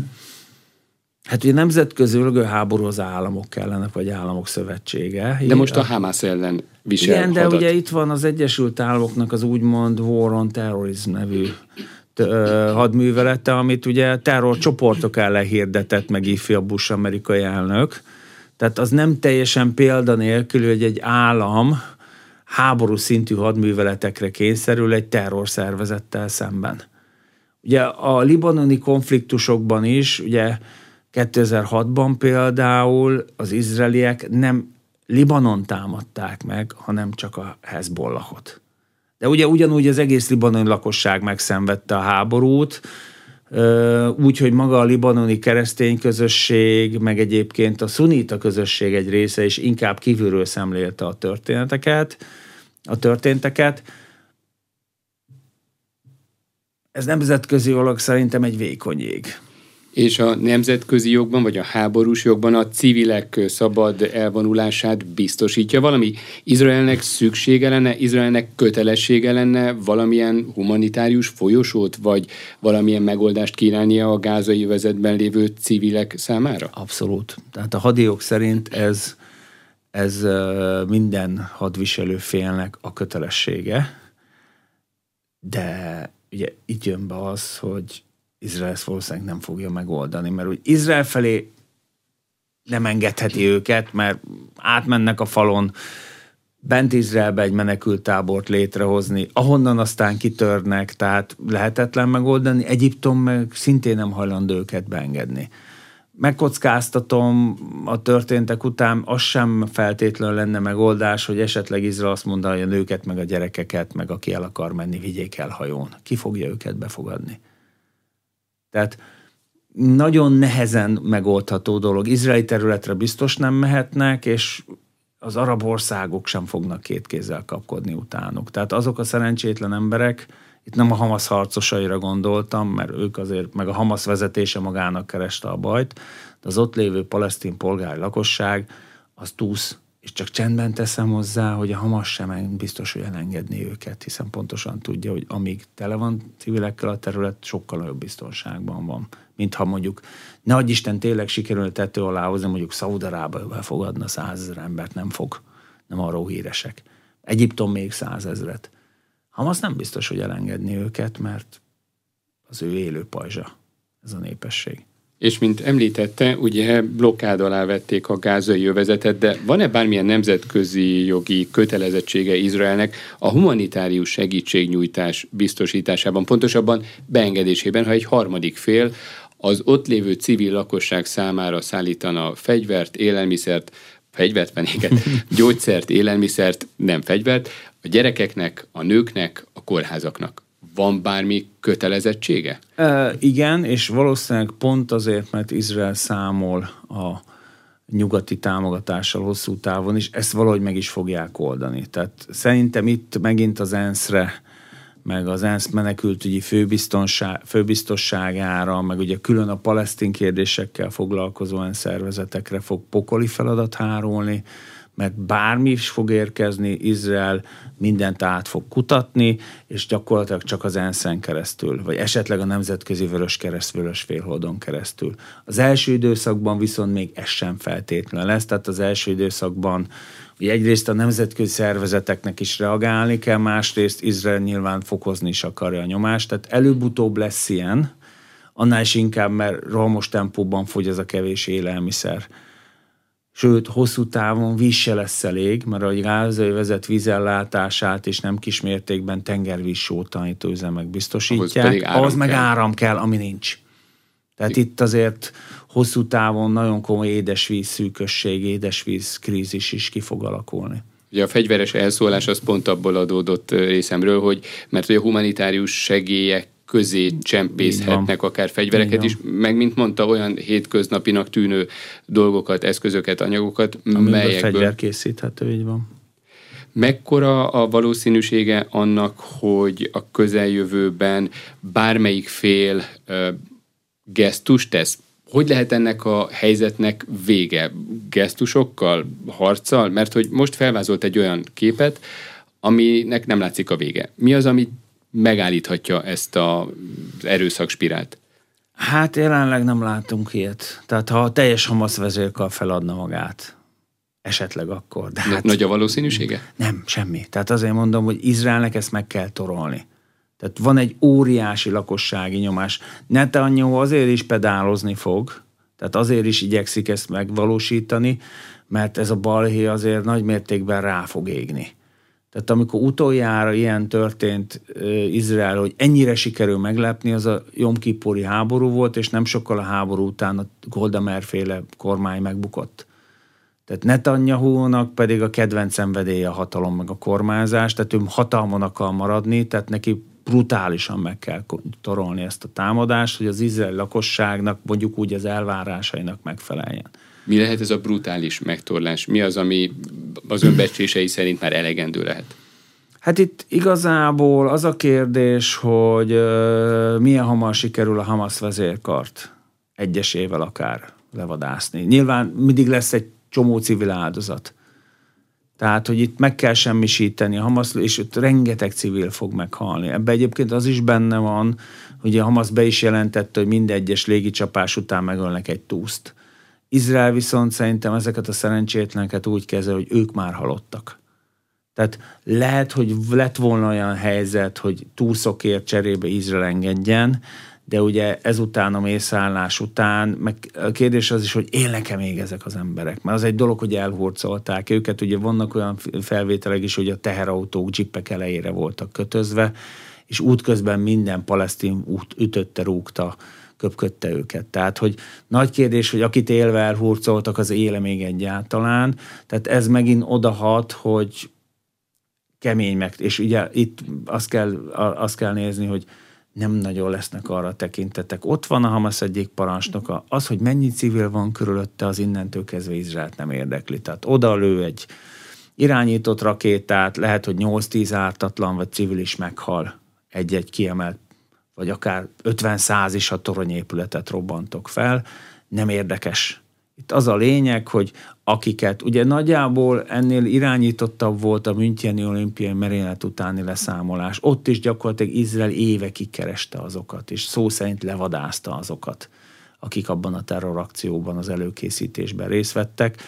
Hát ugye nemzetközi háború az államok kellene, vagy államok szövetsége. De most a Hamas ellen visel Igen, de ugye itt van az Egyesült Államoknak az úgymond War on Terrorism nevű hadművelete, amit ugye terrorcsoportok ellen hirdetett meg ifjabb Bush amerikai elnök. Tehát az nem teljesen példanélkül, hogy egy állam háború szintű hadműveletekre kényszerül egy terrorszervezettel szemben. Ugye a libanoni konfliktusokban is, ugye 2006-ban például az izraeliek nem Libanon támadták meg, hanem csak a Hezbollahot. De ugye ugyanúgy az egész libanoni lakosság megszenvedte a háborút, úgy, hogy maga a libanoni keresztény közösség, meg egyébként a szunita közösség egy része is inkább kívülről szemlélte a történeteket, a történteket. Ez nemzetközi olog szerintem egy vékony jég és a nemzetközi jogban, vagy a háborús jogban a civilek szabad elvonulását biztosítja valami? Izraelnek szüksége lenne, Izraelnek kötelessége lenne valamilyen humanitárius folyosót, vagy valamilyen megoldást kínálnia a gázai vezetben lévő civilek számára? Abszolút. Tehát a hadiok szerint ez, ez minden hadviselő félnek a kötelessége, de ugye itt jön be az, hogy Izrael ezt valószínűleg nem fogja megoldani, mert úgy Izrael felé nem engedheti őket, mert átmennek a falon, bent Izraelbe egy menekültábort létrehozni, ahonnan aztán kitörnek, tehát lehetetlen megoldani. Egyiptom meg szintén nem hajlandó őket beengedni. Megkockáztatom a történtek után, az sem feltétlenül lenne megoldás, hogy esetleg Izrael azt mondja, hogy a nőket, meg a gyerekeket, meg aki el akar menni, vigyék el hajón. Ki fogja őket befogadni? Tehát nagyon nehezen megoldható dolog. Izraeli területre biztos nem mehetnek, és az arab országok sem fognak két kézzel kapkodni utánuk. Tehát azok a szerencsétlen emberek, itt nem a Hamas harcosaira gondoltam, mert ők azért, meg a Hamas vezetése magának kereste a bajt, de az ott lévő palesztin polgári lakosság az túsz és csak csendben teszem hozzá, hogy a Hamas sem biztos, hogy elengedni őket, hiszen pontosan tudja, hogy amíg tele van civilekkel a terület, sokkal nagyobb biztonságban van, mint ha mondjuk, ne adj Isten tényleg sikerül tető alá hozni, mondjuk Szaudarába befogadna százezer embert, nem fog, nem arról híresek. Egyiptom még százezret. Hamas nem biztos, hogy elengedni őket, mert az ő élő pajzsa ez a népesség. És mint említette, ugye blokkád alá vették a gázai övezetet, de van-e bármilyen nemzetközi jogi kötelezettsége Izraelnek a humanitárius segítségnyújtás biztosításában, pontosabban beengedésében, ha egy harmadik fél az ott lévő civil lakosság számára szállítana fegyvert, élelmiszert, fegyvert, fenéket, gyógyszert, élelmiszert, nem fegyvert, a gyerekeknek, a nőknek, a kórházaknak van bármi kötelezettsége? E, igen, és valószínűleg pont azért, mert Izrael számol a nyugati támogatással hosszú távon is, ezt valahogy meg is fogják oldani. Tehát szerintem itt megint az ENSZ-re, meg az ENSZ menekültügyi főbiztosságára, meg ugye külön a palesztin kérdésekkel foglalkozó ENSZ szervezetekre fog pokoli feladat hárulni, mert bármi is fog érkezni, Izrael mindent át fog kutatni, és gyakorlatilag csak az ensz keresztül, vagy esetleg a Nemzetközi Vörös Kereszt Vörös Félholdon keresztül. Az első időszakban viszont még ez sem feltétlen lesz, tehát az első időszakban Ugye egyrészt a nemzetközi szervezeteknek is reagálni kell, másrészt Izrael nyilván fokozni is akarja a nyomást, tehát előbb-utóbb lesz ilyen, annál is inkább, mert rohamos tempóban fogy ez a kevés élelmiszer sőt, hosszú távon víz se lesz elég, mert a gázai vezet vízellátását és nem kismértékben tengervíz sótanító üzemek biztosítják, ahhoz, ahhoz meg kell. áram kell, ami nincs. Tehát I- itt azért hosszú távon nagyon komoly édesvíz szűkösség, édesvíz krízis is ki fog alakulni. Ugye a fegyveres elszólás az pont abból adódott részemről, hogy mert a humanitárius segélyek közé csempészhetnek akár fegyvereket is, meg mint mondta, olyan hétköznapinak tűnő dolgokat, eszközöket, anyagokat, Amiből melyekből... fegyver készíthető, így van. Mekkora a valószínűsége annak, hogy a közeljövőben bármelyik fél uh, gesztus tesz? Hogy lehet ennek a helyzetnek vége? Gesztusokkal, harccal? Mert hogy most felvázolt egy olyan képet, aminek nem látszik a vége. Mi az, amit megállíthatja ezt az erőszakspirált? Hát jelenleg nem látunk ilyet. Tehát ha a teljes Hamas vezérkar feladna magát, esetleg akkor. De hát, nagy a valószínűsége? Nem, semmi. Tehát azért mondom, hogy Izraelnek ezt meg kell torolni. Tehát van egy óriási lakossági nyomás. Netanyahu azért is pedálozni fog, tehát azért is igyekszik ezt megvalósítani, mert ez a balhé azért nagy mértékben rá fog égni. Tehát amikor utoljára ilyen történt Izrael, hogy ennyire sikerül meglepni, az a Jom Kippuri háború volt, és nem sokkal a háború után a Golda Meir-féle kormány megbukott. Tehát Netanyahu-nak pedig a kedvenc szenvedélye a hatalom meg a kormányzás, tehát ő hatalmon akar maradni, tehát neki brutálisan meg kell torolni ezt a támadást, hogy az izrael lakosságnak mondjuk úgy az elvárásainak megfeleljen. Mi lehet ez a brutális megtorlás? Mi az, ami az önbecsései szerint már elegendő lehet? Hát itt igazából az a kérdés, hogy uh, milyen hamar sikerül a Hamas vezérkart egyesével akár levadászni. Nyilván mindig lesz egy csomó civil áldozat. Tehát, hogy itt meg kell semmisíteni a Hamas, és ott rengeteg civil fog meghalni. Ebben egyébként az is benne van, hogy a Hamas be is jelentette, hogy minden egyes légicsapás után megölnek egy túszt. Izrael viszont szerintem ezeket a szerencsétleneket úgy kezel, hogy ők már halottak. Tehát lehet, hogy lett volna olyan helyzet, hogy túlszokért cserébe Izrael engedjen, de ugye ezután a mészállás után, meg a kérdés az is, hogy élnek-e még ezek az emberek? Mert az egy dolog, hogy elhurcolták őket, ugye vannak olyan felvételek is, hogy a teherautók, dzsippek elejére voltak kötözve, és útközben minden palesztin út ütötte, rúgta köpködte őket. Tehát, hogy nagy kérdés, hogy akit élve elhurcoltak, az éle még egyáltalán. Tehát ez megint odahat, hogy kemény meg, és ugye itt azt kell, azt kell nézni, hogy nem nagyon lesznek arra tekintetek. Ott van a Hamas egyik parancsnoka, az, hogy mennyi civil van körülötte, az innentől kezdve Izraelt nem érdekli. Tehát oda lő egy irányított rakétát, lehet, hogy 8-10 ártatlan vagy civil is meghal egy-egy kiemelt vagy akár 50-100 is a toronyépületet robbantok fel, nem érdekes. Itt az a lényeg, hogy akiket, ugye nagyjából ennél irányítottabb volt a Müncheni olimpiai merénylet utáni leszámolás. Ott is gyakorlatilag Izrael évekig kereste azokat, és szó szerint levadázta azokat, akik abban a terrorakcióban, az előkészítésben részt vettek.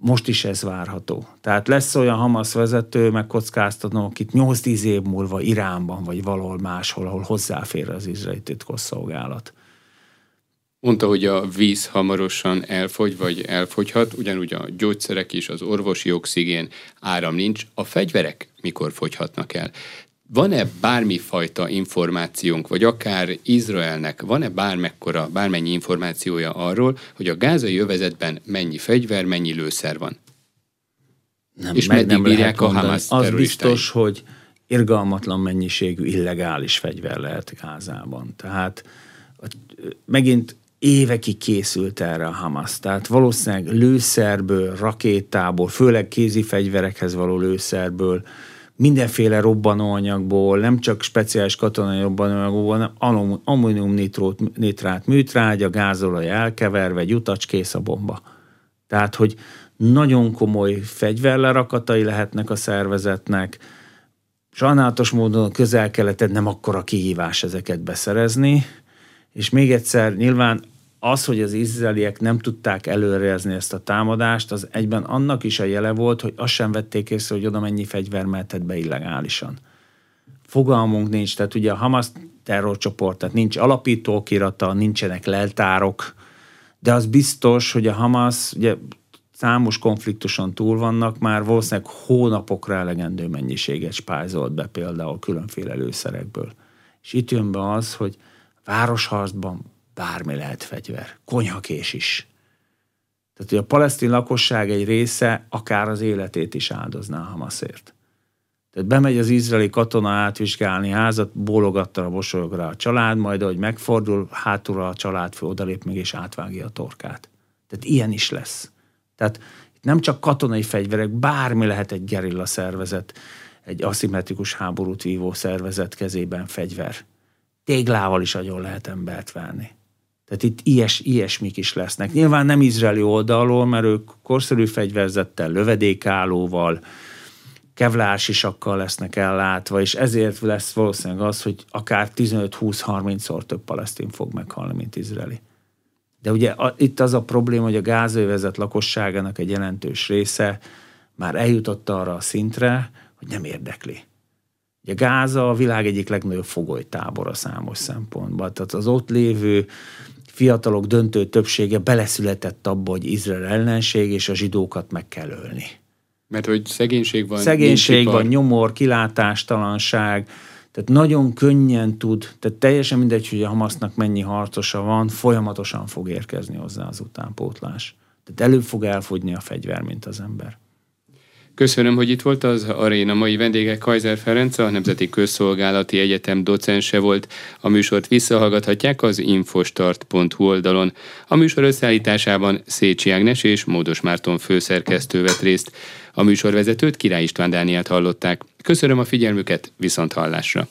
Most is ez várható. Tehát lesz olyan Hamas vezető, meg kockáztatom, akit 8-10 év múlva Iránban, vagy valahol máshol, ahol hozzáfér az izraeli titkosszolgálat. Mondta, hogy a víz hamarosan elfogy, vagy elfogyhat, ugyanúgy a gyógyszerek is, az orvosi oxigén, áram nincs. A fegyverek mikor fogyhatnak el? Van-e bármifajta információnk, vagy akár Izraelnek, van-e bármekkora, bármennyi információja arról, hogy a gázai övezetben mennyi fegyver, mennyi lőszer van? Nem, és meddig nem bírják a Hamas Az biztos, hogy irgalmatlan mennyiségű illegális fegyver lehet Gázában. Tehát megint évekig készült erre a Hamas. Tehát valószínűleg lőszerből, rakétából, főleg kézi fegyverekhez való lőszerből, mindenféle robbanóanyagból, nem csak speciális katonai robbanóanyagból, hanem ammónium nitrát műtrágya, gázolaj elkeverve, egy kész a bomba. Tehát, hogy nagyon komoly fegyverlerakatai lehetnek a szervezetnek, sajnálatos módon a közel-keletet nem akkora kihívás ezeket beszerezni, és még egyszer, nyilván az, hogy az izraeliek nem tudták előrezni ezt a támadást, az egyben annak is a jele volt, hogy azt sem vették észre, hogy oda mennyi fegyver mehetett be illegálisan. Fogalmunk nincs, tehát ugye a Hamas terrorcsoport, tehát nincs alapítókirata, nincsenek leltárok, de az biztos, hogy a Hamas, ugye számos konfliktuson túl vannak, már valószínűleg hónapokra elegendő mennyiséget spájzolt be például különféle lőszerekből. És itt jön be az, hogy városharcban bármi lehet fegyver, konyhakés is. Tehát, hogy a palesztin lakosság egy része akár az életét is áldozná Hamaszért. Tehát bemegy az izraeli katona átvizsgálni házat, bólogattal a bosolyog rá a család, majd ahogy megfordul, hátulra a családfő odalép meg és átvágja a torkát. Tehát ilyen is lesz. Tehát itt nem csak katonai fegyverek, bármi lehet egy gerilla szervezet, egy aszimmetrikus háborút vívó szervezet kezében fegyver. Téglával is agyon lehet embert verni. Tehát itt ilyes, ilyesmik is lesznek. Nyilván nem izraeli oldalról, mert ők korszerű fegyverzettel, lövedékállóval, kevlársisakkal lesznek ellátva, és ezért lesz valószínűleg az, hogy akár 15-20-30-szor több palesztin fog meghalni, mint izraeli. De ugye a, itt az a probléma, hogy a gázövezet lakosságának egy jelentős része már eljutott arra a szintre, hogy nem érdekli. Ugye Gáza a világ egyik legnagyobb fogolytábora számos szempontból. Tehát az ott lévő fiatalok döntő többsége beleszületett abba, hogy Izrael ellenség, és a zsidókat meg kell ölni. Mert hogy szegénység van. Szegénység van, nyomor, kilátástalanság, tehát nagyon könnyen tud, tehát teljesen mindegy, hogy a Hamasznak mennyi harcosa van, folyamatosan fog érkezni hozzá az utánpótlás. Tehát előbb fog elfogyni a fegyver, mint az ember. Köszönöm, hogy itt volt az aréna mai vendége Kaiser Ferenc, a Nemzeti Közszolgálati Egyetem docense volt. A műsort visszahallgathatják az infostart.hu oldalon. A műsor összeállításában Szécsi Ágnes és Módos Márton főszerkesztő vett részt. A műsorvezetőt Király István Dániát hallották. Köszönöm a figyelmüket, viszont hallásra!